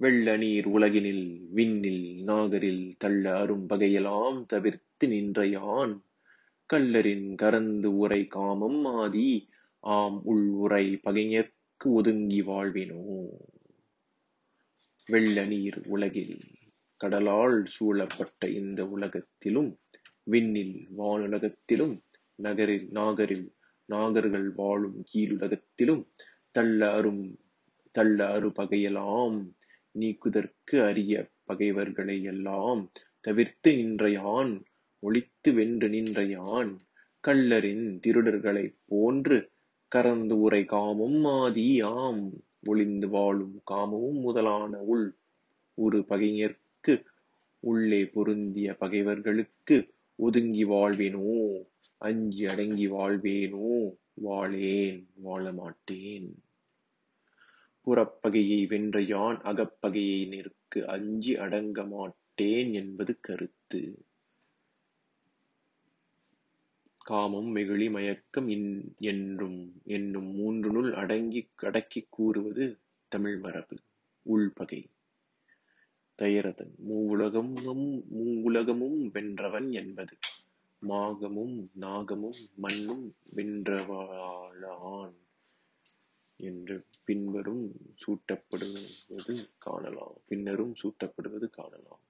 வெள்ள நீர் உலகினில் விண்ணில் நாகரில் தள்ள அரும் பகையெல்லாம் தவிர்த்து நின்ற யான். கள்ளரின் கரந்து உரை காமம் ஆதி ஆம் உள் உரை பகைஞர்க்கு ஒதுங்கி வாழ்வினோ. வெள்ள நீர் உலகில் கடலால் சூழப்பட்ட இந்த உலகத்திலும் விண்ணில் வானுலகத்திலும் நகரில் நாகரில் நாகர்கள் வாழும் கீழுலகத்திலும் தள்ள அரும் தள்ள அரு பகையெல்லாம் நீக்குதற்கு அரிய பகைவர்களை எல்லாம் தவிர்த்து நின்றையான் ஒழித்து ஒளித்து வென்று நின்றையான் கள்ளரின் திருடர்களைப் போன்று கறந்து உரை காமம் ஆதி ஆம் ஒளிந்து வாழும் காமமும் முதலான உள். ஒரு பகைஞர்க்கு உள்ளே பொருந்திய பகைவர்களுக்கு ஒதுங்கி வாழ்வேனோ? அஞ்சி அடங்கி வாழ்வேனோ? வாழேன் வாழமாட்டேன் புறப்பகையை வென்ற யான் அகப்பகையை நிற்க அஞ்சி அடங்க மாட்டேன் என்பது கருத்து. காமம் வெகுளி மயக்கம் என்றும் என்னும் மூன்றுனுள் அடங்கி அடக்கிக் கூறுவது தமிழ் மரபு உள்பகை. தயரதன் மூவுலகமும் மூவுலகமும் வென்றவன் என்பது மாகமும் நாகமும் மண்ணும் வென்றவளான். என்று பின்வரும் சூட்டப்படுவது காணலாம். பின்னரும் சூட்டப்படுவது காணலாம்.